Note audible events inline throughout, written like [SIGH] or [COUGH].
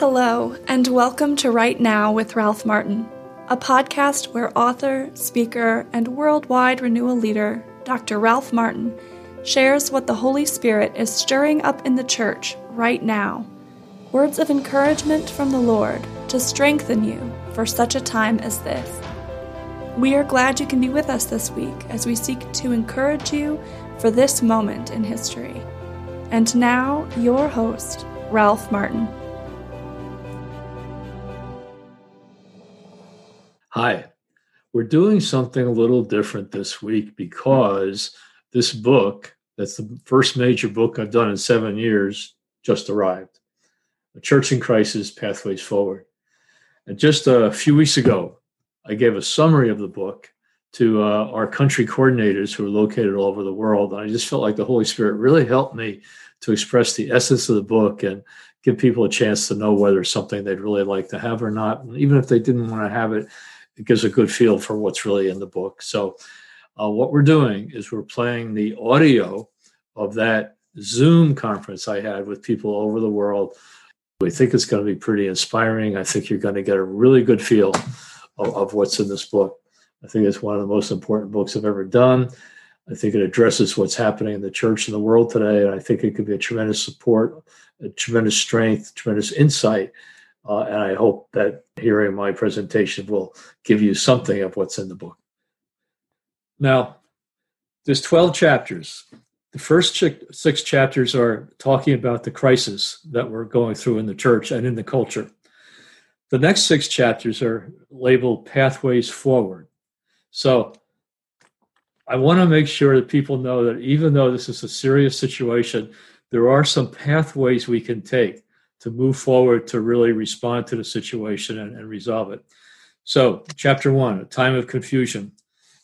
Hello, and welcome to Right Now with Ralph Martin, a podcast where author, speaker, and worldwide renewal leader Dr. Ralph Martin shares what the Holy Spirit is stirring up in the church right now. Words of encouragement from the Lord to strengthen you for such a time as this. We are glad you can be with us this week as we seek to encourage you for this moment in history. And now, your host, Ralph Martin. Hi, we're doing something a little different this week because this book, that's the first major book I've done in seven years, just arrived A Church in Crisis Pathways Forward. And just a few weeks ago, I gave a summary of the book to uh, our country coordinators who are located all over the world. And I just felt like the Holy Spirit really helped me to express the essence of the book and give people a chance to know whether it's something they'd really like to have or not. And even if they didn't want to have it, it gives a good feel for what's really in the book. So, uh, what we're doing is we're playing the audio of that Zoom conference I had with people over the world. We think it's going to be pretty inspiring. I think you're going to get a really good feel of, of what's in this book. I think it's one of the most important books I've ever done. I think it addresses what's happening in the church and the world today. And I think it could be a tremendous support, a tremendous strength, tremendous insight uh, and I hope that hearing my presentation will give you something of what's in the book. Now, there's 12 chapters. The first six chapters are talking about the crisis that we're going through in the church and in the culture. The next six chapters are labeled Pathways Forward. So I want to make sure that people know that even though this is a serious situation, there are some pathways we can take to move forward to really respond to the situation and, and resolve it. So, chapter one, a time of confusion.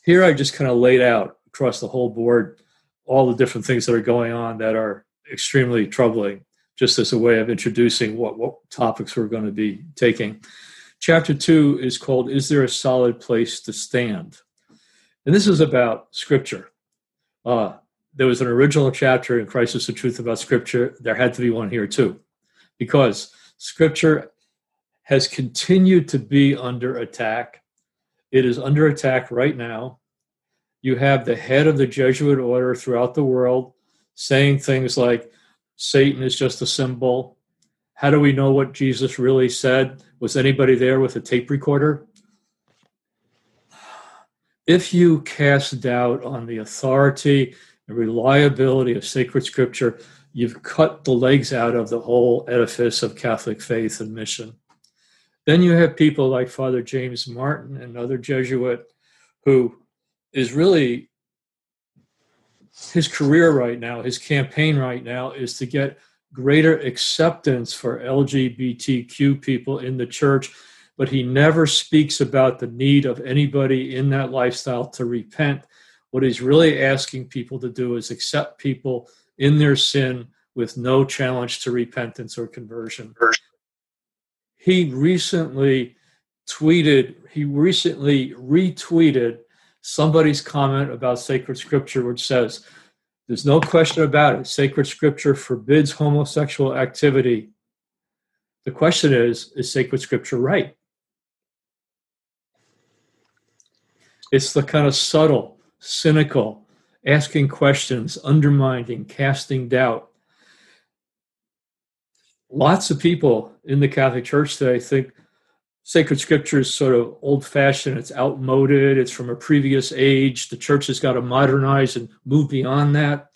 Here I just kind of laid out across the whole board all the different things that are going on that are extremely troubling, just as a way of introducing what, what topics we're going to be taking. Chapter two is called Is There a Solid Place to Stand? And this is about scripture. Uh, there was an original chapter in Crisis of Truth about scripture. There had to be one here too because scripture has continued to be under attack. It is under attack right now. You have the head of the Jesuit order throughout the world saying things like Satan is just a symbol. How do we know what Jesus really said? Was anybody there with a tape recorder? If you cast doubt on the authority and reliability of sacred scripture, you've cut the legs out of the whole edifice of Catholic faith and mission. Then you have people like Father James Martin, another Jesuit, who is really his career right now, his campaign right now is to get greater acceptance for LGBTQ people in the church, but he never speaks about the need of anybody in that lifestyle to repent. What he's really asking people to do is accept people in their sin with no challenge to repentance or conversion. He recently tweeted, he recently retweeted somebody's comment about sacred scripture, which says, There's no question about it. Sacred scripture forbids homosexual activity. The question is, is sacred scripture right? It's the kind of subtle, cynical, asking questions, undermining, casting doubt. Lots of people in the Catholic Church today think sacred scripture is sort of old fashioned, it's outmoded, it's from a previous age. The church has got to modernize and move beyond that.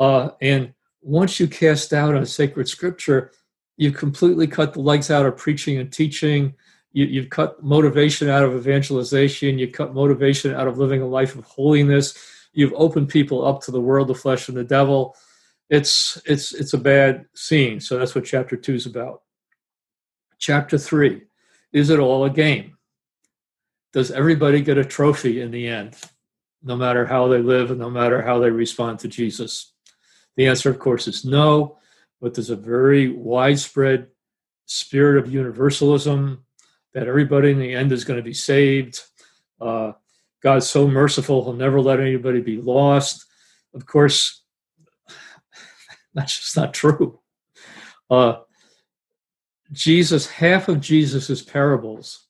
Uh, and once you cast doubt on sacred scripture, you've completely cut the legs out of preaching and teaching. You, have cut motivation out of evangelization. You've cut motivation out of living a life of holiness you've opened people up to the world, the flesh, and the devil. It's it's it's a bad scene. So that's what chapter two is about. Chapter three, is it all a game? Does everybody get a trophy in the end, no matter how they live and no matter how they respond to Jesus? The answer, of course, is no, but there's a very widespread spirit of universalism that everybody in the end is going to be saved. Uh, God's so merciful, he'll never let anybody be lost. Of course, [LAUGHS] that's just not true. Uh, Jesus, half of Jesus's parables,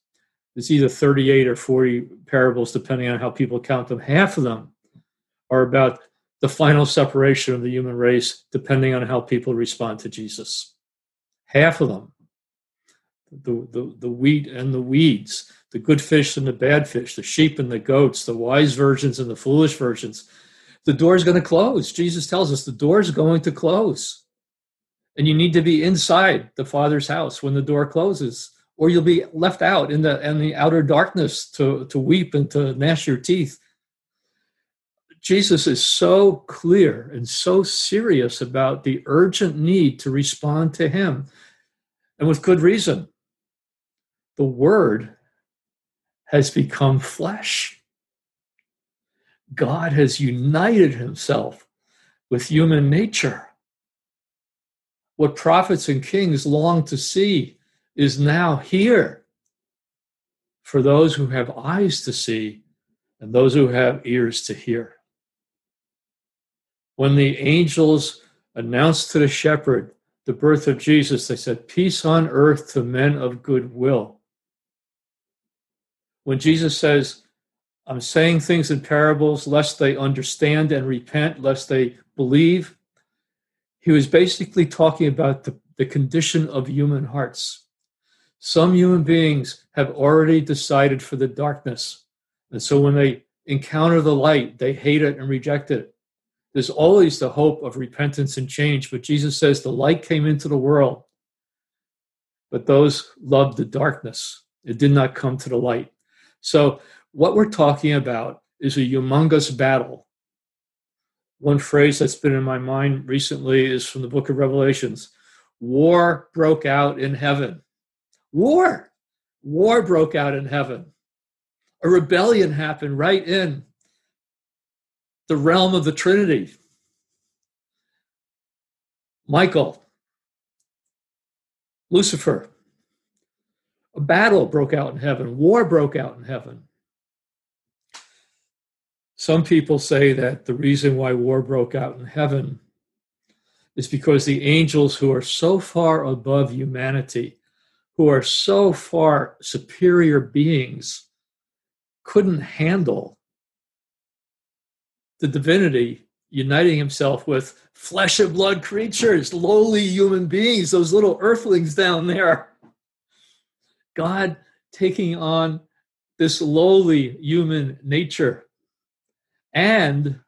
it's either 38 or 40 parables, depending on how people count them. Half of them are about the final separation of the human race, depending on how people respond to Jesus. Half of them. The, the, the wheat and the weeds, the good fish and the bad fish, the sheep and the goats, the wise virgins and the foolish virgins. The door is going to close. Jesus tells us the door is going to close. And you need to be inside the Father's house when the door closes, or you'll be left out in the in the outer darkness to, to weep and to gnash your teeth. Jesus is so clear and so serious about the urgent need to respond to him, and with good reason. The Word has become flesh. God has united himself with human nature. What prophets and kings long to see is now here for those who have eyes to see and those who have ears to hear. When the angels announced to the shepherd the birth of Jesus, they said, Peace on earth to men of good will. When Jesus says, I'm saying things in parables lest they understand and repent, lest they believe, he was basically talking about the, the condition of human hearts. Some human beings have already decided for the darkness. And so when they encounter the light, they hate it and reject it. There's always the hope of repentance and change. But Jesus says the light came into the world, but those loved the darkness. It did not come to the light. So, what we're talking about is a humongous battle one phrase that's been in my mind recently is from the book of Revelations War broke out in heaven. War! War broke out in heaven. A rebellion happened right in the realm of the Trinity. Michael, Lucifer, a battle broke out in heaven, war broke out in heaven. Some people say that the reason why war broke out in heaven is because the angels who are so far above humanity, who are so far superior beings, couldn't handle the divinity uniting himself with flesh and blood creatures, lowly human beings, those little earthlings down there. God taking on this lowly human nature and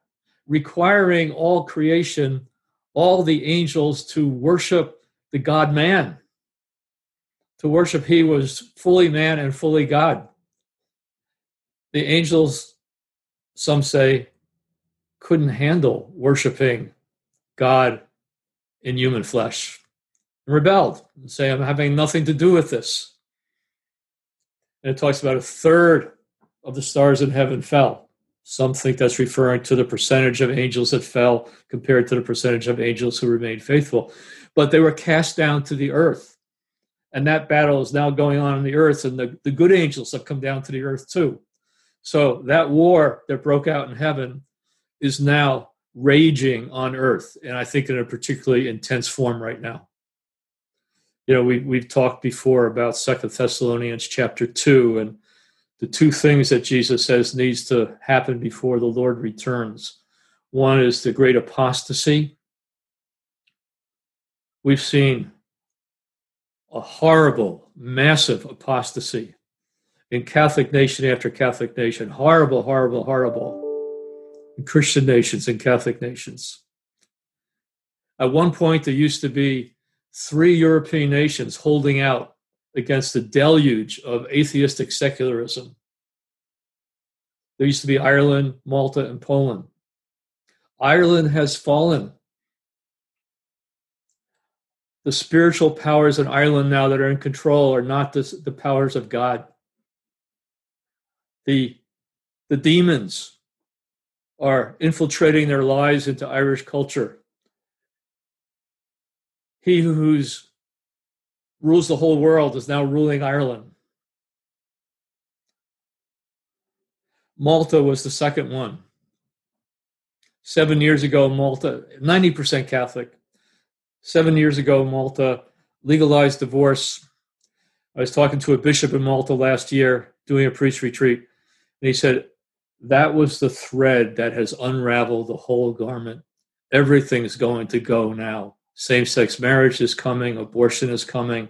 requiring all creation, all the angels to worship the God man. To worship, he was fully man and fully God. The angels, some say, couldn't handle worshiping God in human flesh and rebelled and say, I'm having nothing to do with this. And it talks about a third of the stars in heaven fell. Some think that's referring to the percentage of angels that fell compared to the percentage of angels who remained faithful. But they were cast down to the earth. And that battle is now going on in the earth, and the, the good angels have come down to the earth too. So that war that broke out in heaven is now raging on earth, and I think in a particularly intense form right now. You know, we, we've talked before about Second Thessalonians chapter 2 and the two things that Jesus says needs to happen before the Lord returns. One is the great apostasy. We've seen a horrible, massive apostasy in Catholic nation after Catholic nation. Horrible, horrible, horrible. In Christian nations and Catholic nations. At one point, there used to be three European nations holding out against the deluge of atheistic secularism. There used to be Ireland, Malta, and Poland. Ireland has fallen. The spiritual powers in Ireland now that are in control are not the, the powers of God. The, the demons are infiltrating their lives into Irish culture. He who's rules the whole world is now ruling Ireland. Malta was the second one. Seven years ago, Malta, 90% Catholic. Seven years ago, Malta legalized divorce. I was talking to a bishop in Malta last year doing a priest retreat, and he said that was the thread that has unraveled the whole garment. Everything's going to go now. Same sex marriage is coming, abortion is coming.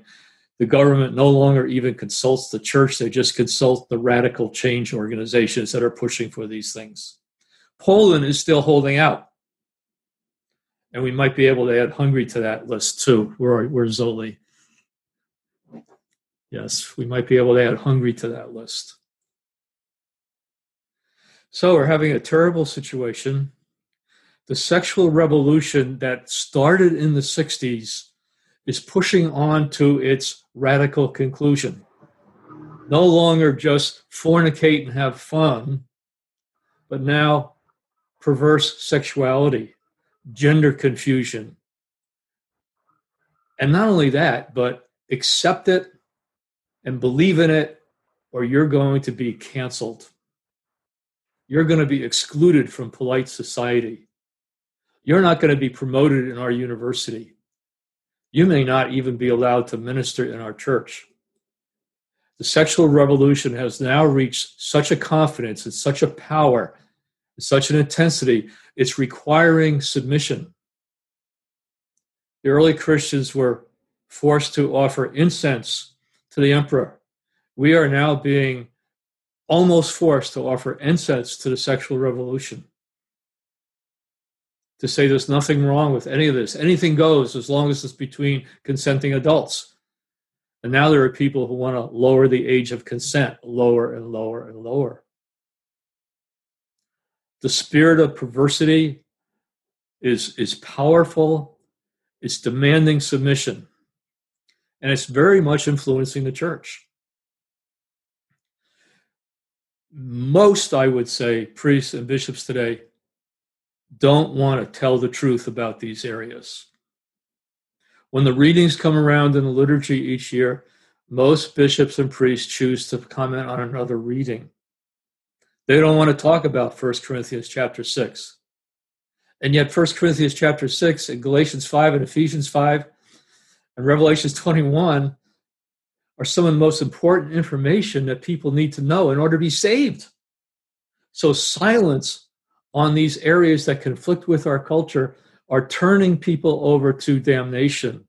The government no longer even consults the church, they just consult the radical change organizations that are pushing for these things. Poland is still holding out. And we might be able to add Hungary to that list too. Where, where's Zoli? Yes, we might be able to add Hungary to that list. So we're having a terrible situation. The sexual revolution that started in the 60s is pushing on to its radical conclusion. No longer just fornicate and have fun, but now perverse sexuality, gender confusion. And not only that, but accept it and believe in it, or you're going to be canceled. You're going to be excluded from polite society. You're not going to be promoted in our university. You may not even be allowed to minister in our church. The sexual revolution has now reached such a confidence and such a power, and such an intensity, it's requiring submission. The early Christians were forced to offer incense to the emperor. We are now being almost forced to offer incense to the sexual revolution to say there's nothing wrong with any of this. Anything goes as long as it's between consenting adults. And now there are people who want to lower the age of consent lower and lower and lower. The spirit of perversity is, is powerful, it's demanding submission, and it's very much influencing the church. Most, I would say, priests and bishops today don't want to tell the truth about these areas. When the readings come around in the liturgy each year, most bishops and priests choose to comment on another reading. They don't want to talk about 1 Corinthians chapter 6. And yet 1 Corinthians chapter 6 and Galatians 5 and Ephesians 5 and Revelations 21 are some of the most important information that people need to know in order to be saved. So silence on these areas that conflict with our culture are turning people over to damnation.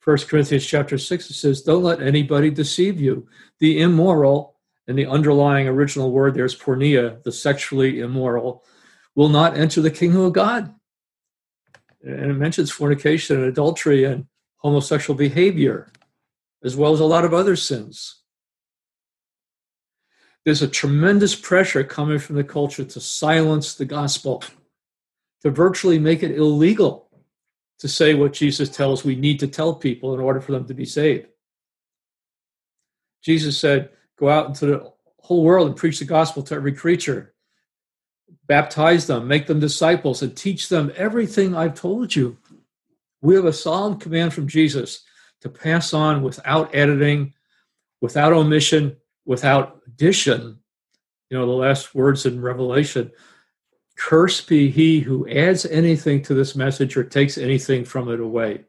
First Corinthians chapter 6 it says, Don't let anybody deceive you. The immoral, and the underlying original word there's porneia, the sexually immoral, will not enter the kingdom of God. And it mentions fornication and adultery and homosexual behavior, as well as a lot of other sins there's a tremendous pressure coming from the culture to silence the gospel, to virtually make it illegal to say what Jesus tells we need to tell people in order for them to be saved. Jesus said, Go out into the whole world and preach the gospel to every creature, baptize them, make them disciples, and teach them everything I've told you. We have a solemn command from Jesus to pass on without editing, without omission, without addition, you know, the last words in Revelation curse be he who adds anything to this message or takes anything from it away.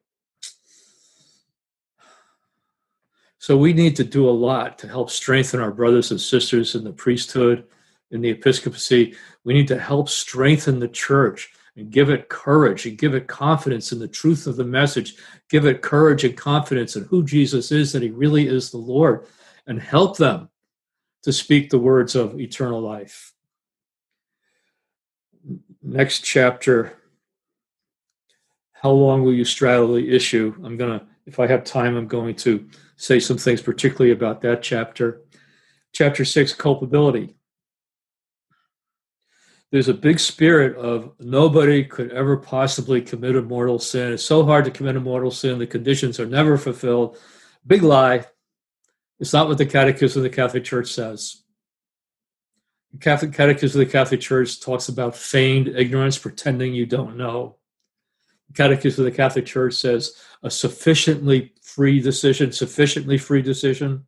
So we need to do a lot to help strengthen our brothers and sisters in the priesthood, in the episcopacy. We need to help strengthen the church and give it courage and give it confidence in the truth of the message. Give it courage and confidence in who Jesus is, that he really is the Lord and help them to speak the words of eternal life. Next chapter How long will you straddle the issue? I'm going to, if I have time, I'm going to say some things particularly about that chapter. Chapter 6 Culpability. There's a big spirit of nobody could ever possibly commit a mortal sin. It's so hard to commit a mortal sin, the conditions are never fulfilled. Big lie. It's not what the Catechism of the Catholic Church says. The Catholic Catechism of the Catholic Church talks about feigned ignorance, pretending you don't know. The Catechism of the Catholic Church says a sufficiently free decision, sufficiently free decision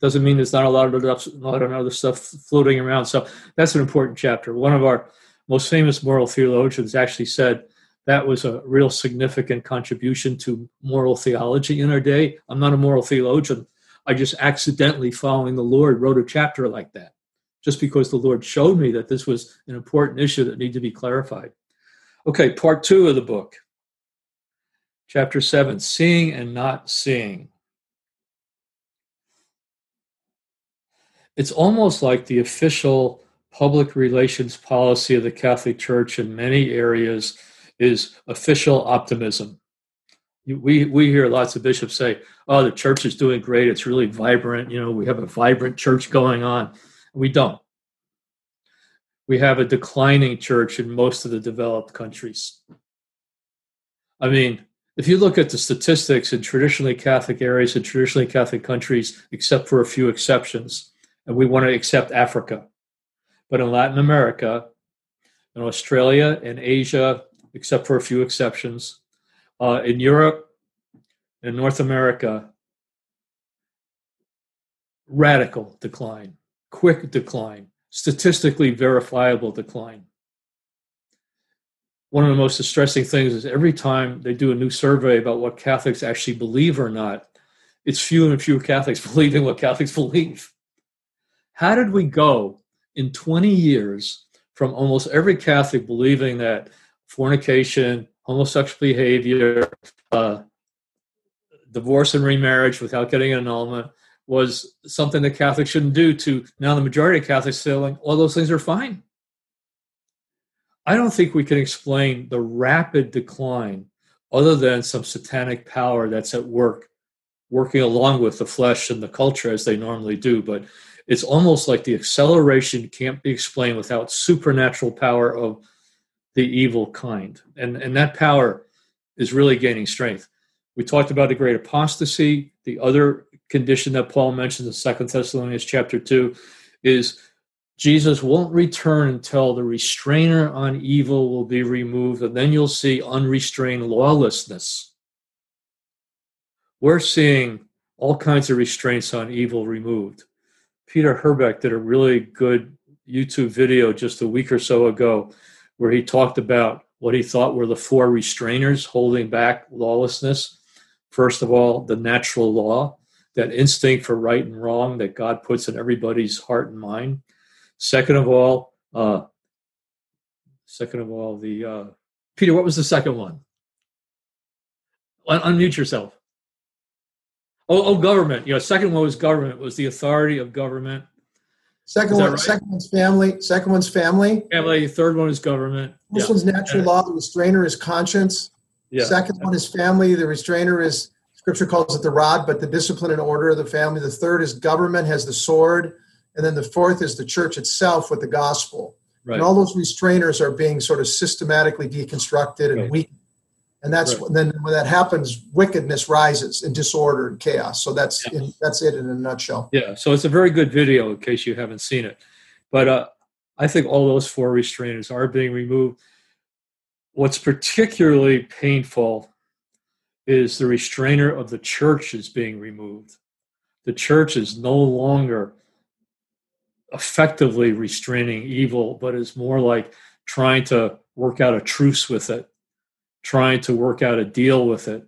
doesn't mean there's not a lot of other stuff floating around. So that's an important chapter. One of our most famous moral theologians actually said that was a real significant contribution to moral theology in our day. I'm not a moral theologian. I just accidentally, following the Lord, wrote a chapter like that, just because the Lord showed me that this was an important issue that needed to be clarified. Okay, part two of the book, chapter seven Seeing and Not Seeing. It's almost like the official public relations policy of the Catholic Church in many areas is official optimism. We, we hear lots of bishops say, oh, the church is doing great. It's really vibrant. You know, we have a vibrant church going on. We don't. We have a declining church in most of the developed countries. I mean, if you look at the statistics in traditionally Catholic areas and traditionally Catholic countries, except for a few exceptions, and we want to accept Africa, but in Latin America, in Australia, in Asia, except for a few exceptions. Uh, in Europe and North America, radical decline, quick decline, statistically verifiable decline. One of the most distressing things is every time they do a new survey about what Catholics actually believe or not, it's fewer and fewer Catholics [LAUGHS] believing what Catholics believe. How did we go in 20 years from almost every Catholic believing that fornication, homosexual behavior, uh, divorce and remarriage without getting an annulment was something that Catholics shouldn't do to now the majority of Catholics saying all those things are fine. I don't think we can explain the rapid decline other than some satanic power that's at work, working along with the flesh and the culture as they normally do. But it's almost like the acceleration can't be explained without supernatural power of the evil kind. And, and that power is really gaining strength. We talked about the great apostasy. The other condition that Paul mentions in Second Thessalonians chapter 2 is Jesus won't return until the restrainer on evil will be removed, and then you'll see unrestrained lawlessness. We're seeing all kinds of restraints on evil removed. Peter Herbeck did a really good YouTube video just a week or so ago where he talked about what he thought were the four restrainers holding back lawlessness. First of all, the natural law, that instinct for right and wrong that God puts in everybody's heart and mind. Second of all, uh, second of all, the uh, Peter, what was the second one? Un- unmute yourself. Oh, oh, government. You know, second one was government. Was the authority of government. Second one, right? second one's family. Second one's family. Family. Third one is government. This yeah. one's natural law. The restrainer is conscience. Yeah. Second one is family. The restrainer is Scripture calls it the rod, but the discipline and order of the family. The third is government has the sword, and then the fourth is the church itself with the gospel. Right. And all those restrainers are being sort of systematically deconstructed and right. weakened. And that's right. then when that happens, wickedness rises and disorder and chaos. So that's yeah. in, that's it in a nutshell. Yeah. So it's a very good video in case you haven't seen it. But uh, I think all those four restrainers are being removed. What's particularly painful is the restrainer of the church is being removed. The church is no longer effectively restraining evil, but is more like trying to work out a truce with it trying to work out a deal with it,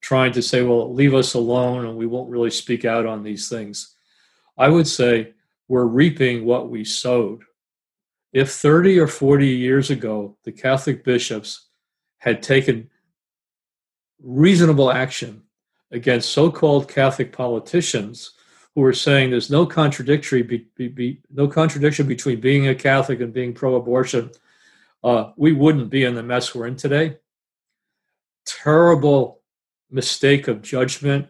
trying to say, well, leave us alone and we won't really speak out on these things. I would say we're reaping what we sowed. If 30 or 40 years ago the Catholic bishops had taken reasonable action against so called Catholic politicians who were saying there's no contradictory be, be, be, no contradiction between being a Catholic and being pro-abortion, uh, we wouldn't be in the mess we're in today terrible mistake of judgment.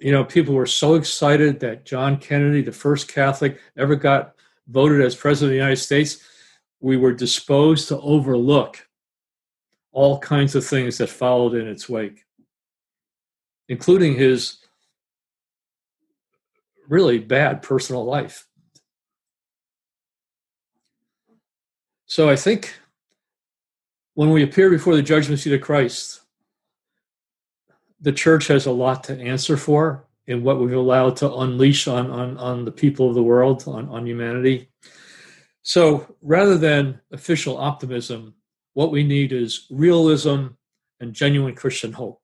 You know, people were so excited that John Kennedy, the first Catholic, ever got voted as president of the United States. We were disposed to overlook all kinds of things that followed in its wake, including his really bad personal life. So I think when we appear before the judgment seat of Christ, the church has a lot to answer for in what we've allowed to unleash on, on, on the people of the world, on, on humanity. So rather than official optimism, what we need is realism and genuine Christian hope.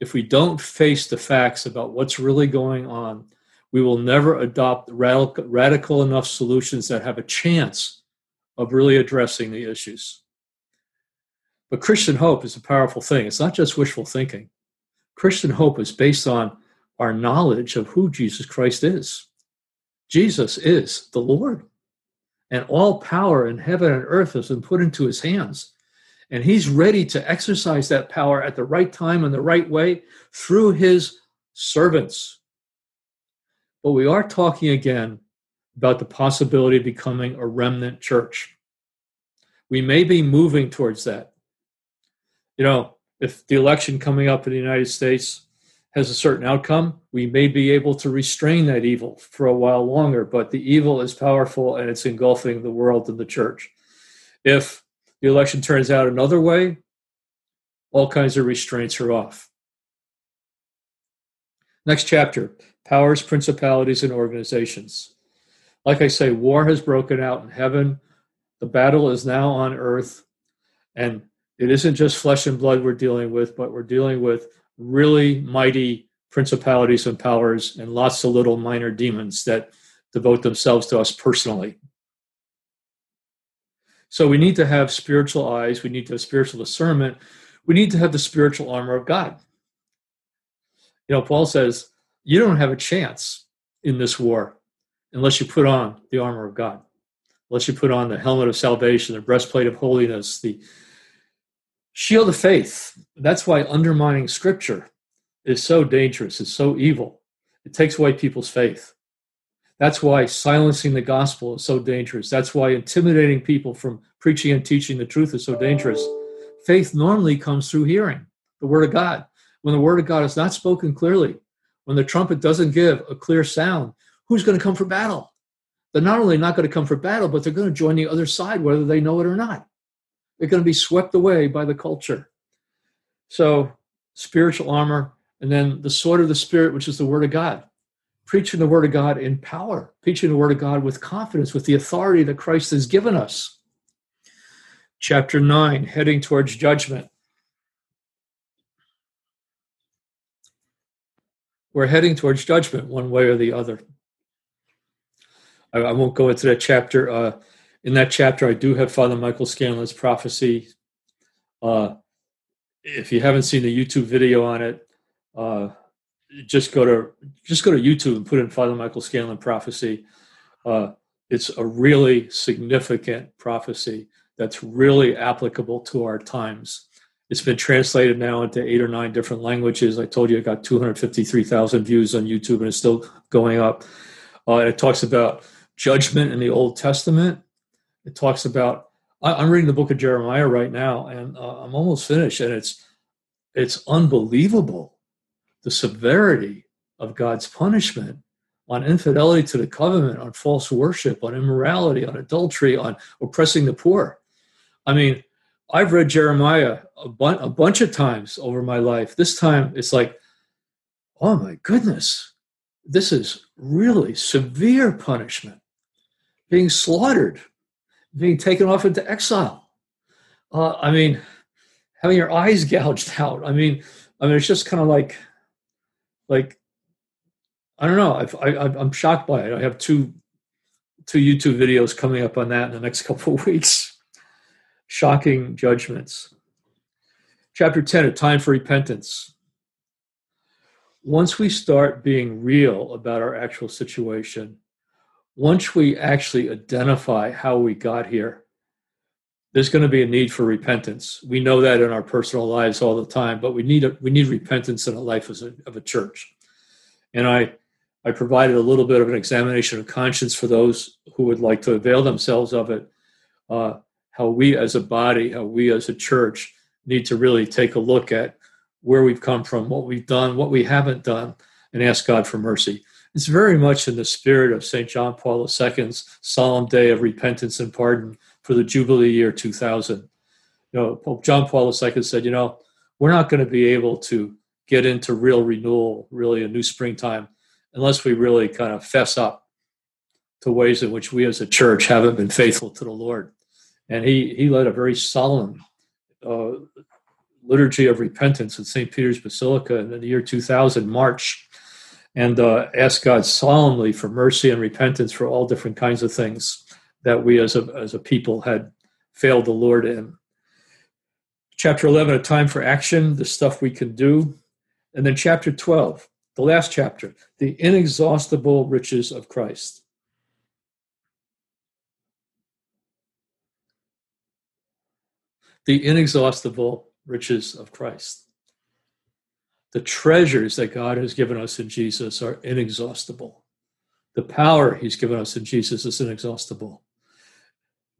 If we don't face the facts about what's really going on, we will never adopt radical, radical enough solutions that have a chance of really addressing the issues. But Christian hope is a powerful thing. It's not just wishful thinking. Christian hope is based on our knowledge of who Jesus Christ is. Jesus is the Lord, and all power in heaven and earth has been put into his hands. And he's ready to exercise that power at the right time and the right way through his servants. But we are talking again about the possibility of becoming a remnant church. We may be moving towards that. You know, if the election coming up in the United States has a certain outcome, we may be able to restrain that evil for a while longer, but the evil is powerful and it's engulfing the world and the church. If the election turns out another way, all kinds of restraints are off. Next chapter powers, principalities, and organizations. Like I say, war has broken out in heaven. The battle is now on earth. And it isn't just flesh and blood we're dealing with, but we're dealing with really mighty principalities and powers and lots of little minor demons that devote themselves to us personally. So we need to have spiritual eyes, we need to have spiritual discernment, we need to have the spiritual armor of God. You know, Paul says, you don't have a chance in this war unless you put on the armor of God, unless you put on the helmet of salvation, the breastplate of holiness, the shield of faith. That's why undermining scripture is so dangerous, it's so evil. It takes away people's faith. That's why silencing the gospel is so dangerous. That's why intimidating people from preaching and teaching the truth is so dangerous. Faith normally comes through hearing the word of God. When the word of God is not spoken clearly, when the trumpet doesn't give a clear sound, who's going to come for battle? They're not only not going to come for battle, but they're going to join the other side, whether they know it or not. They're going to be swept away by the culture. So, spiritual armor, and then the sword of the Spirit, which is the Word of God. Preaching the Word of God in power, preaching the Word of God with confidence, with the authority that Christ has given us. Chapter 9, heading towards judgment. We're heading towards judgment one way or the other. I, won't go into that chapter. Uh, in that chapter, I do have Father Michael Scanlon's prophecy. Uh, if you haven't seen the YouTube video on it, uh, just go to just go to YouTube and put in Father Michael Scanlon prophecy. Uh, it's a really significant prophecy that's really applicable to our times. It's been translated now into eight or nine different languages. I told you I got 253,000 views on YouTube and it's still going up. Uh, it talks about judgment in the Old Testament it talks about I, am reading the book of Jeremiah right now, and uh, I'm almost finished, and it's it's unbelievable the severity of God's punishment on infidelity to the covenant, on false worship, on immorality, on adultery, on oppressing the poor. I mean, I've read Jeremiah a, a bunch of times over my life. This time it's like, oh my goodness, this is really severe punishment, being slaughtered being taken off into exile. Uh, I mean, having your eyes [LAUGHS] gouged out. I mean, I mean, it's just kind of like, like, I don't know. I've, I, I'm shocked by it. I have two, two YouTube videos coming up on that in the next [LAUGHS] couple of weeks. Shocking judgments. Chapter 10, a time for repentance. Once we start being real about our actual situation, once we actually identify how we got here, there's going to be a need for repentance. We know that in our personal lives all the time, but we need a, we need repentance in a life as a, of a church. And I I provided a little bit of an examination of conscience for those who would like to avail themselves of it. Uh, how we as a body, how we as a church need to really take a look at where we've come from, what we've done, what we haven't done, and ask God for mercy. It's very much in the spirit of St. John Paul II's solemn day of repentance and pardon for the Jubilee year 2000. You know, Pope John Paul II said, you know, we're not going to be able to get into real renewal, really a new springtime, unless we really kind of fess up to ways in which we as a church haven't been faithful to the Lord. and he he led a very solemn uh, liturgy of repentance at St. Peter's Basilica in the year 2000, March, and uh, asked God solemnly for mercy and repentance for all different kinds of things that we as a as a people had failed the Lord in. Chapter 11, a time for action, the stuff we can do. And then chapter 12, the last chapter, the inexhaustible riches of Christ. The inexhaustible riches of Christ. The treasures that God has given us in Jesus are inexhaustible. The power He's given us in Jesus is inexhaustible.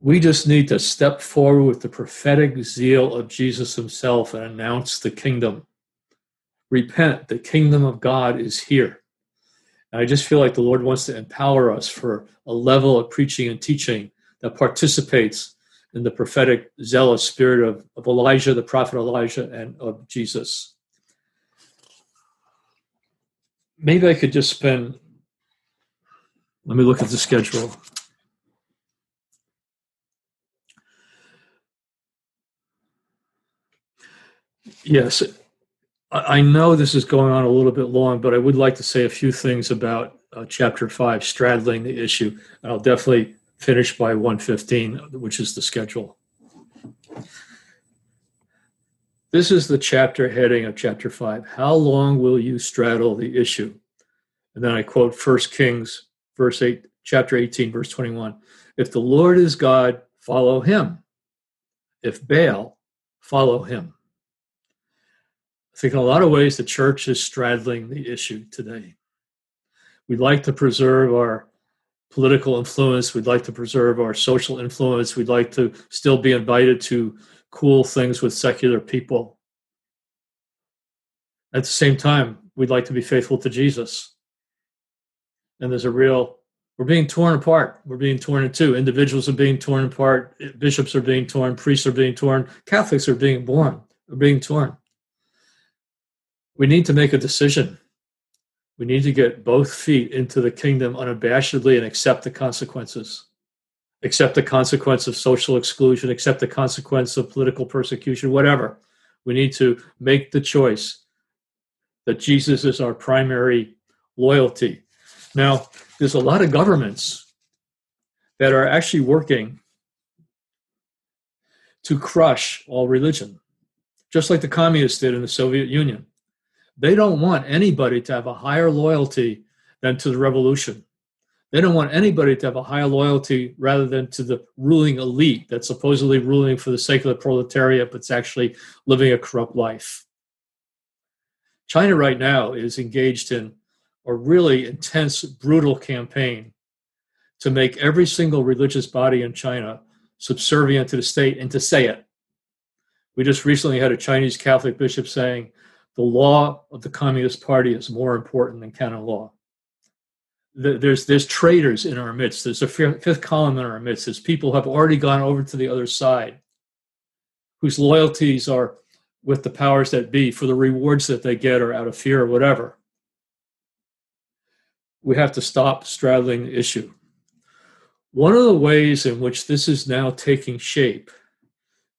We just need to step forward with the prophetic zeal of Jesus Himself and announce the kingdom repent, the kingdom of God is here. And I just feel like the Lord wants to empower us for a level of preaching and teaching that participates in the prophetic, zealous spirit of, of Elijah, the prophet Elijah, and of Jesus. Maybe I could just spend, let me look at the schedule. Yes, I know this is going on a little bit long, but I would like to say a few things about uh, chapter five, straddling the issue. And I'll definitely finish by 115, which is the schedule. This is the chapter heading of chapter five. How long will you straddle the issue? And then I quote First Kings, verse 8, chapter 18, verse 21. If the Lord is God, follow him. If Baal, follow him. I think in a lot of ways the church is straddling the issue today. We'd like to preserve our political influence. We'd like to preserve our social influence. We'd like to still be invited to cool things with secular people. At the same time, we'd like to be faithful to Jesus. And there's a real, we're being torn apart. We're being torn in two. Individuals are being torn apart. Bishops are being torn. Priests are being torn. Catholics are being born, are being torn we need to make a decision. We need to get both feet into the kingdom unabashedly and accept the consequences. Accept the consequence of social exclusion, accept the consequence of political persecution, whatever. We need to make the choice that Jesus is our primary loyalty. Now, there's a lot of governments that are actually working to crush all religion, just like the communists did in the Soviet Union. They don't want anybody to have a higher loyalty than to the revolution. They don't want anybody to have a higher loyalty rather than to the ruling elite that's supposedly ruling for the sake of the proletariat, but's actually living a corrupt life. China right now is engaged in a really intense, brutal campaign to make every single religious body in China subservient to the state and to say it. We just recently had a Chinese Catholic bishop saying the law of the Communist Party is more important than canon law. There's there's traitors in our midst. There's a fifth column in our midst. There's people who have already gone over to the other side, whose loyalties are with the powers that be for the rewards that they get or out of fear or whatever. We have to stop straddling the issue. One of the ways in which this is now taking shape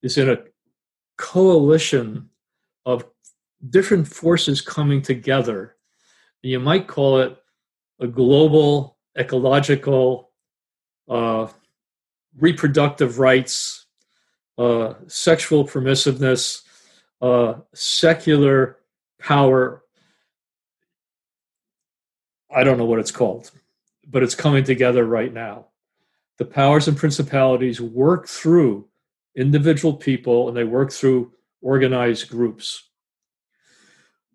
is in a coalition of different forces coming together. You might call it a global ecological uh, reproductive rights, uh, sexual permissiveness, uh, secular power. I don't know what it's called, but it's coming together right now. The powers and principalities work through individual people and they work through organized groups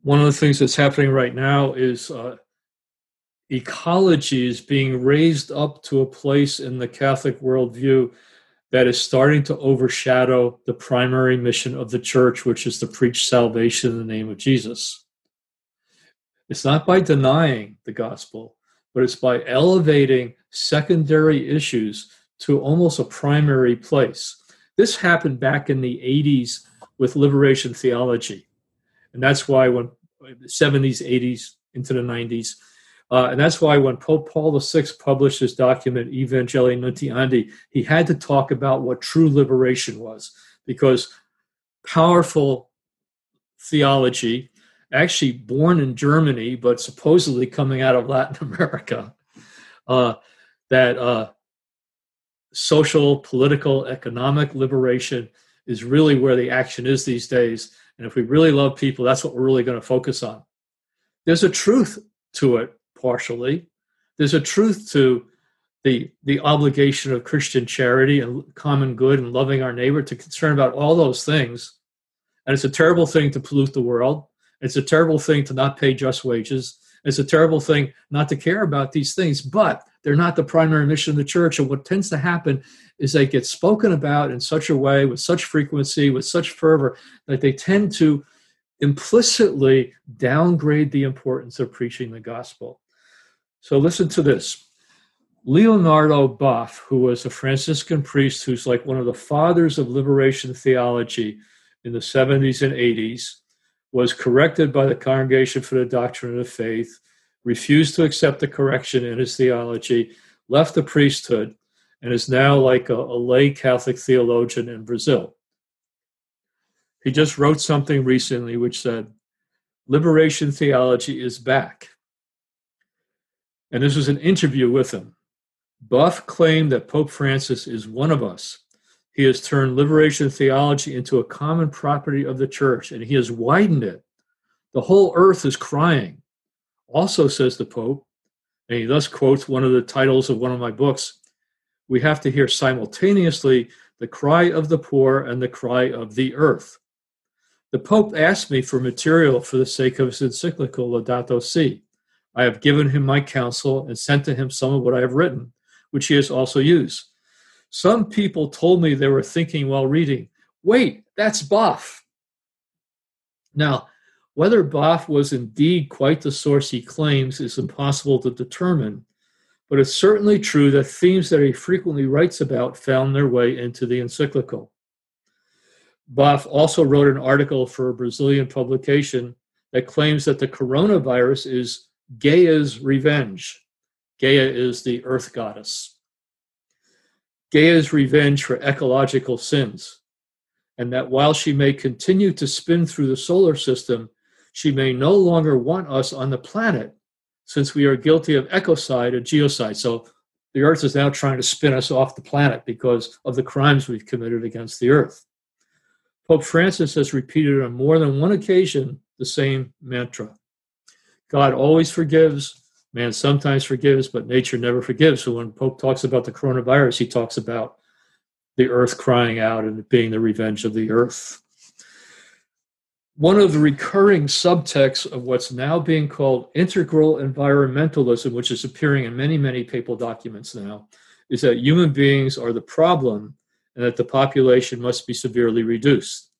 one of the things that's happening right now is uh, ecology is being raised up to a place in the Catholic worldview that is starting to overshadow the primary mission of the church, which is to preach salvation in the name of Jesus. It's not by denying the gospel, but it's by elevating secondary issues to almost a primary place. This happened back in the 80s with liberation theology and that's why when the 70s, 80s, into the 90s, Uh, and that's why when Pope Paul VI published his document, Evangelii Nuntiandi, he had to talk about what true liberation was, because powerful theology, actually born in Germany, but supposedly coming out of Latin [LAUGHS] America, uh, that uh, social, political, economic liberation is really where the action is these days. And if we really love people, that's what we're really going to focus on. There's a truth to it, partially. There's a truth to the the obligation of Christian charity and common good and loving our neighbor to concern about all those things. And it's a terrible thing to pollute the world. It's a terrible thing to not pay just wages. It's a terrible thing not to care about these things, but they're not the primary mission of the church. And what tends to happen is they get spoken about in such a way, with such frequency, with such fervor, that they tend to implicitly downgrade the importance of preaching the gospel. So listen to this. Leonardo Boff, who was a Franciscan priest who's like one of the fathers of liberation theology in the 70s and 80s, was corrected by the Congregation for the Doctrine of Faith, refused to accept the correction in his theology, left the priesthood, and is now like a, a lay Catholic theologian in Brazil. He just wrote something recently which said, Liberation theology is back. And this was an interview with him. Boff claimed that Pope Francis is one of us. He has turned liberation theology into a common property of the church and he has widened it. The whole earth is crying. Also, says the Pope, and he thus quotes one of the titles of one of my books we have to hear simultaneously the cry of the poor and the cry of the earth. The Pope asked me for material for the sake of his encyclical Laudato Si. I have given him my counsel and sent to him some of what I have written, which he has also used. Some people told me they were thinking while reading, wait, that's Boff. Now, whether Boff was indeed quite the source he claims is impossible to determine, but it's certainly true that themes that he frequently writes about found their way into the encyclical. Boff also wrote an article for a Brazilian publication that claims that the coronavirus is Gaia's revenge. Gaia is the earth goddess. Gaia's revenge for ecological sins, and that while she may continue to spin through the solar system, she may no longer want us on the planet since we are guilty of ecocide and geocide. So the earth is now trying to spin us off the planet because of the crimes we've committed against the earth. Pope Francis has repeated on more than one occasion the same mantra God always forgives, man sometimes forgives, but nature never forgives. So when Pope talks about the coronavirus, he talks about the earth crying out and being the revenge of the earth. One of the recurring subtexts of what's now being called integral environmentalism, which is appearing in many, many papal documents now, is that human beings are the problem and that the population must be severely reduced.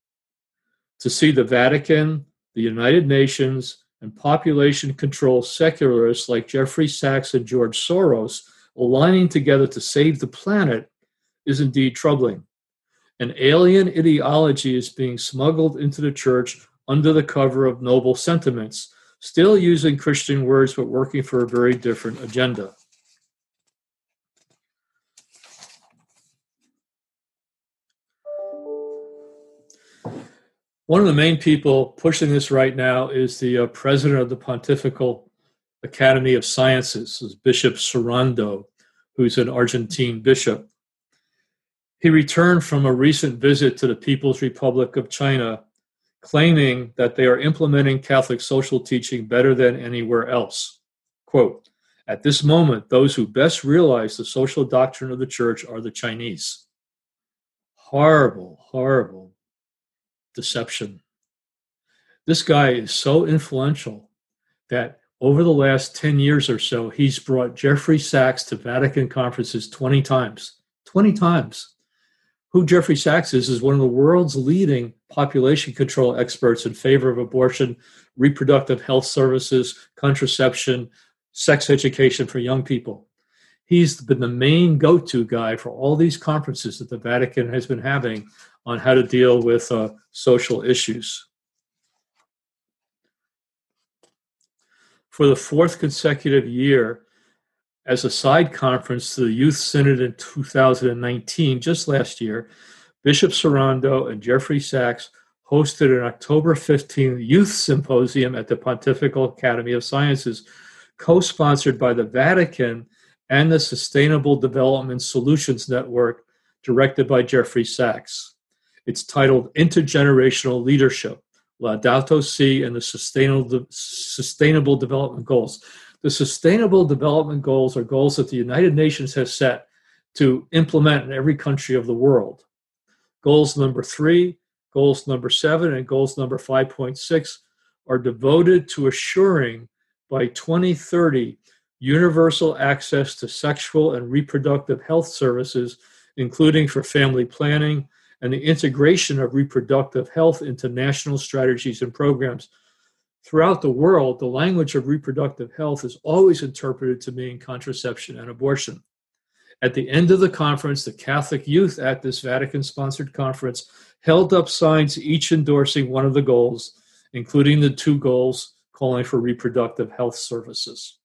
To see the Vatican, the United Nations, and population control secularists like Jeffrey Sachs and George Soros aligning together to save the planet is indeed troubling. An alien ideology is being smuggled into the church under the cover of noble sentiments, still using Christian words but working for a very different agenda. One of the main people pushing this right now is the uh, president of the Pontifical Academy of Sciences, is Bishop Sorondo, who's an Argentine bishop. He returned from a recent visit to the People's Republic of China, claiming that they are implementing Catholic social teaching better than anywhere else. Quote, at this moment, those who best realize the social doctrine of the church are the Chinese. Horrible, horrible deception. This guy is so influential that over the last 10 years or so, he's brought Jeffrey Sachs to Vatican conferences 20 times. 20 times. Who Jeffrey Sachs is, is one of the world's leading population control experts in favor of abortion, reproductive health services, contraception, sex education for young people. He's been the main go to guy for all these conferences that the Vatican has been having on how to deal with uh, social issues. for the fourth consecutive year as a side conference to the Youth Synod in 2019, just last year, Bishop Sorondo and Jeffrey Sachs hosted an October 15th youth symposium at the Pontifical Academy of Sciences, co sponsored by the Vatican and the Sustainable Development Solutions Network, directed by Jeffrey Sachs. It's titled Intergenerational Leadership Laudato Si and the Sustainable, Sustainable Development Goals. The Sustainable Development Goals are goals that the United Nations has set to implement in every country of the world. Goals number three, goals number seven, and goals number 5.6 are devoted to assuring by 2030 universal access to sexual and reproductive health services, including for family planning and the integration of reproductive health into national strategies and programs. Throughout the world, the language of reproductive health is always interpreted to mean contraception and abortion. At the end of the conference, the Catholic youth at this Vatican sponsored conference held up signs, each endorsing one of the goals, including the two goals calling for reproductive health services.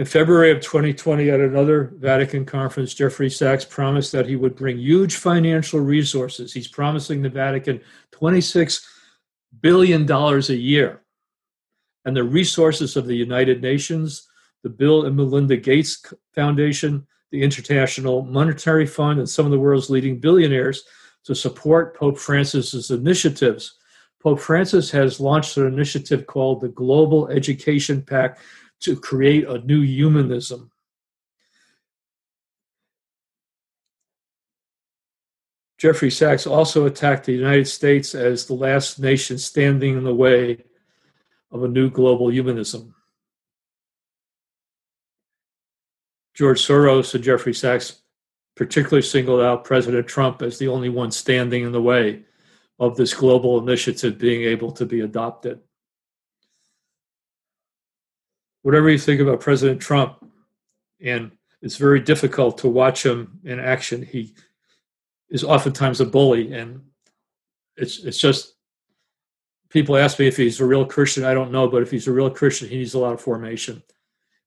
In February of 2020, at another Vatican conference, Jeffrey Sachs promised that he would bring huge financial resources. He's promising the Vatican $26 billion a year. And the resources of the United Nations, the Bill and Melinda Gates Foundation, the International Monetary Fund, and some of the world's leading billionaires to support Pope Francis's initiatives. Pope Francis has launched an initiative called the Global Education Pact to create a new humanism. Jeffrey Sachs also attacked the United States as the last nation standing in the way of a new global humanism. George Soros and Jeffrey Sachs particularly singled out President Trump as the only one standing in the way of this global initiative being able to be adopted whatever you think about President Trump, and it's very difficult to watch him in action. He is oftentimes a bully, and it's it's just people ask me if he's a real Christian. I don't know, but if he's a real Christian, he needs a lot of formation.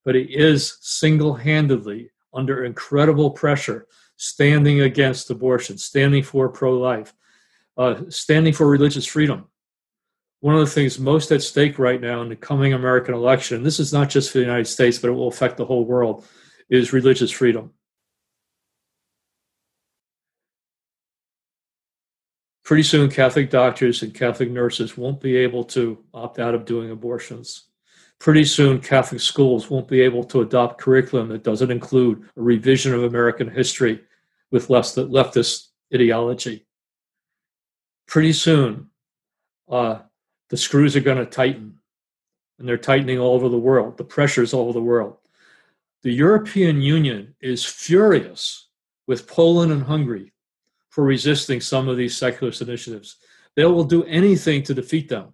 But he is single-handedly under incredible pressure, standing against abortion, standing for pro-life, uh, standing for religious freedom one of the things most at stake right now in the coming American election, this is not just for the United States, but it will affect the whole world, is religious freedom. Pretty soon, Catholic doctors and Catholic nurses won't be able to opt out of doing abortions. Pretty soon, Catholic schools won't be able to adopt curriculum that doesn't include a revision of American history with less leftist ideology. Pretty soon, uh, the screws are going to tighten. And they're tightening all over the world. The pressures all over the world. The European Union is furious with Poland and Hungary for resisting some of these secularist initiatives. They will do anything to defeat them.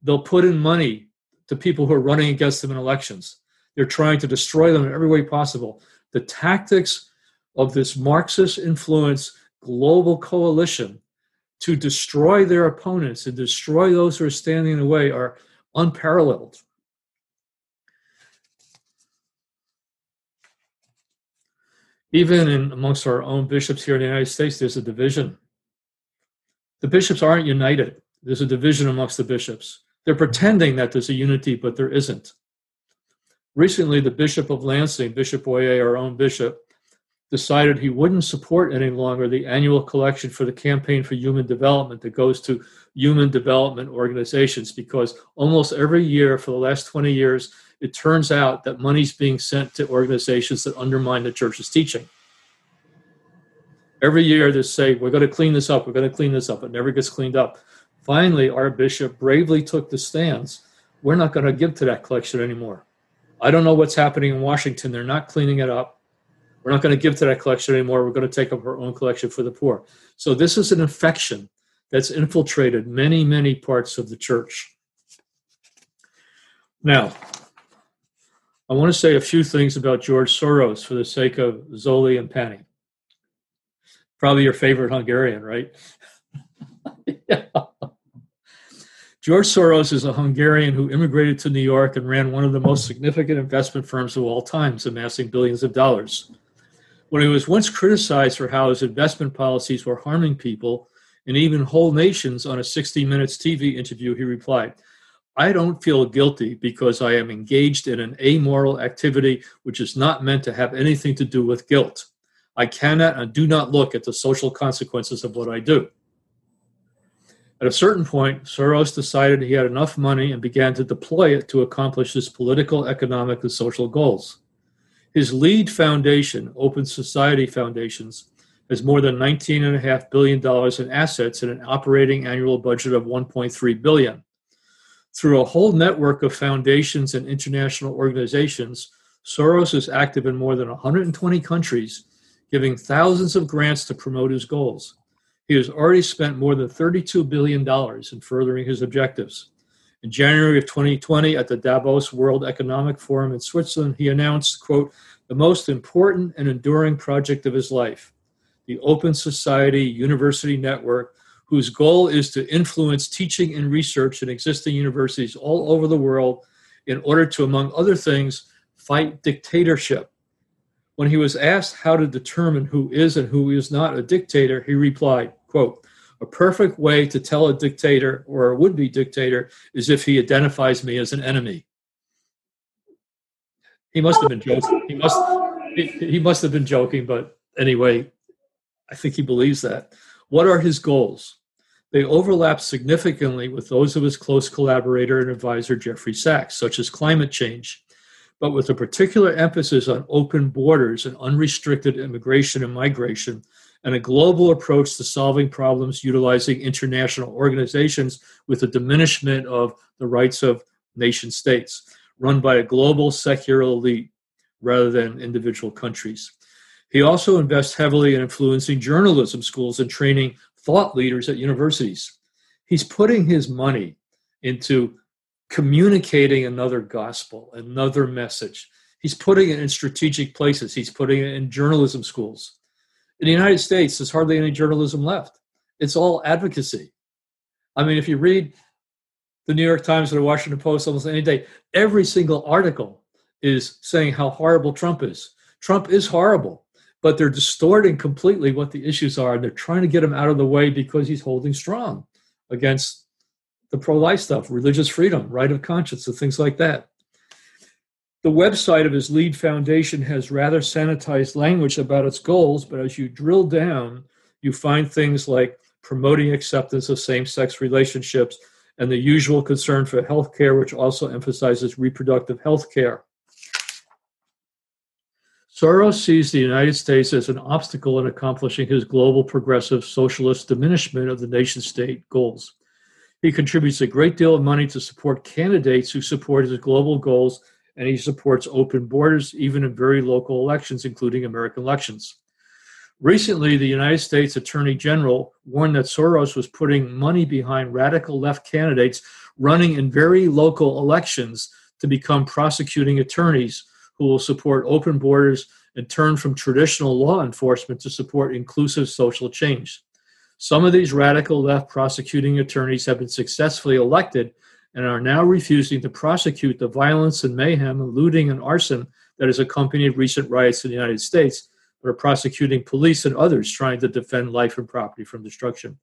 They'll put in money to people who are running against them in elections. They're trying to destroy them in every way possible. The tactics of this Marxist influence global coalition to destroy their opponents and destroy those who are standing in the way are unparalleled. Even in amongst our own bishops here in the United States, there's a division. The bishops aren't united. There's a division amongst the bishops. They're pretending that there's a unity, but there isn't. Recently, the Bishop of Lansing, Bishop Boyea, our own bishop, decided he wouldn't support any longer the annual collection for the Campaign for Human Development that goes to human development organizations because almost every year for the last 20 years, it turns out that money's being sent to organizations that undermine the church's teaching. Every year they say, We're going to clean this up, we're going to clean this up. It never gets cleaned up. Finally, our bishop bravely took the stance we're not going to give to that collection anymore. I don't know what's happening in Washington. They're not cleaning it up. We're not going to give to that collection anymore. We're going to take up our own collection for the poor. So this is an infection that's infiltrated many, many parts of the church. Now, I want to say a few things about George Soros for the sake of Zoli and Penny. Probably your favorite Hungarian, right? yeah. [LAUGHS] George Soros is a Hungarian who immigrated to New York and ran one of the most significant investment firms of all times, amassing billions of dollars. When he was once criticized for how his investment policies were harming people and even whole nations on a 60 Minutes TV interview, he replied, I don't feel guilty because I am engaged in an amoral activity which is not meant to have anything to do with guilt. I cannot and do not look at the social consequences of what I do. At a certain point, Soros decided he had enough money and began to deploy it to accomplish his political, economic, and social goals. His lead foundation, Open Society Foundations, has more than $19.5 billion in assets and an operating annual budget of 1.3 billion. Through a whole network of foundations and international organizations, Soros is active in more than 120 countries, giving thousands of grants to promote his goals. He has already spent more than $32 billion in furthering his objectives. In January of 2020, at the Davos World Economic Forum in Switzerland, he announced, quote, the most important and enduring project of his life, the Open Society University Network, whose goal is to influence teaching and research in existing universities all over the world in order to, among other things, fight dictatorship. When he was asked how to determine who is and who is not a dictator, he replied, quote, a perfect way to tell a dictator or a would be dictator is if he identifies me as an enemy. He must have been joking. He must, he, must have been joking, but anyway, I think he believes that. What are his goals? They overlap significantly with those of his close collaborator and advisor, Jeffrey Sachs, such as climate change, but with a particular emphasis on open borders and unrestricted immigration and migration, and a global approach to solving problems utilizing international organizations with the diminishment of the rights of nation states, run by a global secular elite rather than individual countries. He also invests heavily in influencing journalism schools and training thought leaders at universities. He's putting his money into communicating another gospel, another message. He's putting it in strategic places. He's putting it in journalism schools. In the United States, there's hardly any journalism left. It's all advocacy. I mean, if you read the New York Times or the Washington Post almost any day, every single article is saying how horrible Trump is. Trump is horrible but they're distorting completely what the issues are. And they're trying to get him out of the way because he's holding strong against the pro life stuff, religious freedom, right of conscience, and things like that. The website of his lead foundation has rather sanitized language about its goals, but as you drill down, you find things like promoting acceptance of same sex relationships and the usual concern for health care, which also emphasizes reproductive health care. Soros sees the United States as an obstacle in accomplishing his global progressive socialist diminishment of the nation state goals. He contributes a great deal of money to support candidates who support his global goals, and he supports open borders even in very local elections, including American elections. Recently, the United States Attorney General warned that Soros was putting money behind radical left candidates running in very local elections to become prosecuting attorneys who will support open borders and turn from traditional law enforcement to support inclusive social change. Some of these radical left prosecuting attorneys have been successfully elected and are now refusing to prosecute the violence and mayhem, and looting, and arson that has accompanied recent riots in the United States, but are prosecuting police and others trying to defend life and property from destruction.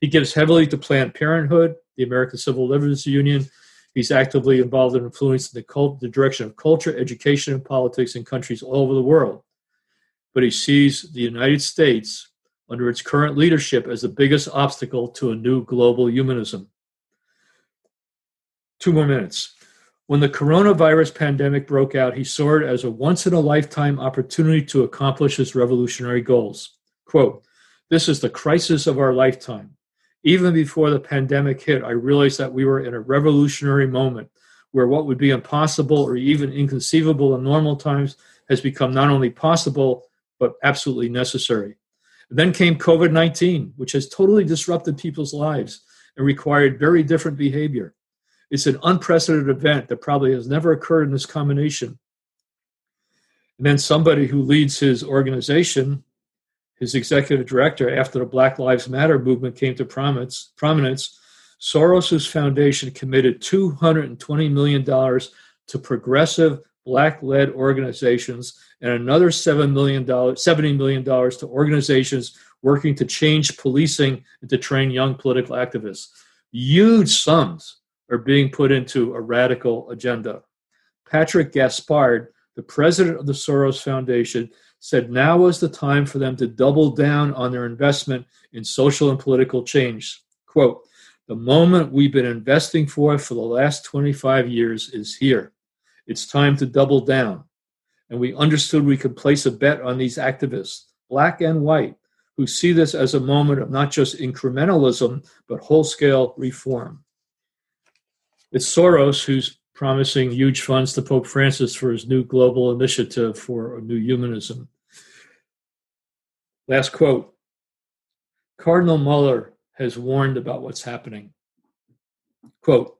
He gives heavily to Planned Parenthood, the American Civil Liberties Union, He's actively involved in influencing the, cult, the direction of culture, education, and politics in countries all over the world. But he sees the United States under its current leadership as the biggest obstacle to a new global humanism. Two more minutes. When the coronavirus pandemic broke out, he saw it as a once in a lifetime opportunity to accomplish his revolutionary goals. Quote, This is the crisis of our lifetime. Even before the pandemic hit, I realized that we were in a revolutionary moment where what would be impossible or even inconceivable in normal times has become not only possible, but absolutely necessary. And then came COVID 19, which has totally disrupted people's lives and required very different behavior. It's an unprecedented event that probably has never occurred in this combination. And then somebody who leads his organization his executive director after the Black Lives Matter movement came to prominence, Soros's foundation committed $220 million to progressive black led organizations and another $7 million, $70 million to organizations working to change policing and to train young political activists. Huge sums are being put into a radical agenda. Patrick Gaspard, the president of the Soros Foundation, said now was the time for them to double down on their investment in social and political change. Quote, the moment we've been investing for for the last 25 years is here. It's time to double down. And we understood we could place a bet on these activists, black and white, who see this as a moment of not just incrementalism, but whole scale reform. It's Soros who's promising huge funds to Pope Francis for his new global initiative for a new humanism. Last quote Cardinal Muller has warned about what's happening. Quote,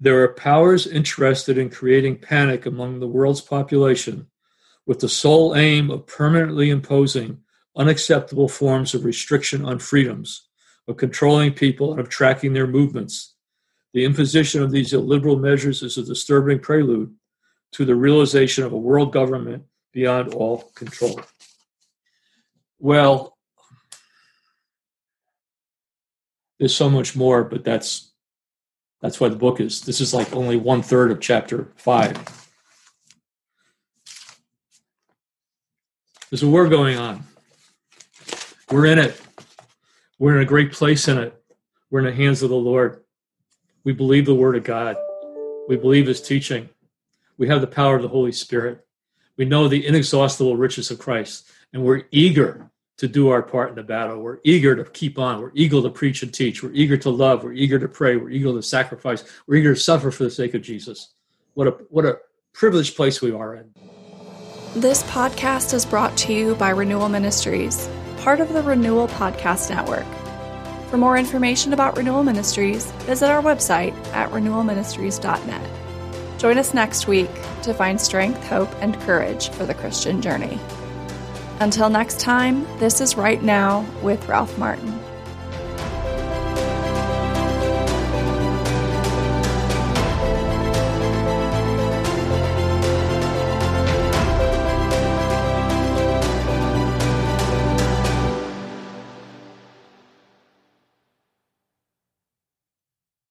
there are powers interested in creating panic among the world's population with the sole aim of permanently imposing unacceptable forms of restriction on freedoms, of controlling people, and of tracking their movements. The imposition of these illiberal measures is a disturbing prelude to the realization of a world government beyond all control. Well, there's so much more, but that's that's why the book is. This is like only one third of chapter five. There's a war going on. We're in it. We're in a great place in it. We're in the hands of the Lord. We believe the Word of God. We believe His teaching. We have the power of the Holy Spirit. We know the inexhaustible riches of Christ, and we're eager to do our part in the battle. We're eager to keep on. We're eager to preach and teach. We're eager to love. We're eager to pray. We're eager to sacrifice. We're eager to suffer for the sake of Jesus. What a what a privileged place we are in. This podcast is brought to you by Renewal Ministries, part of the Renewal Podcast Network. For more information about Renewal Ministries, visit our website at renewalministries.net. Join us next week to find strength, hope, and courage for the Christian journey. Until next time, this is Right Now with Ralph Martin.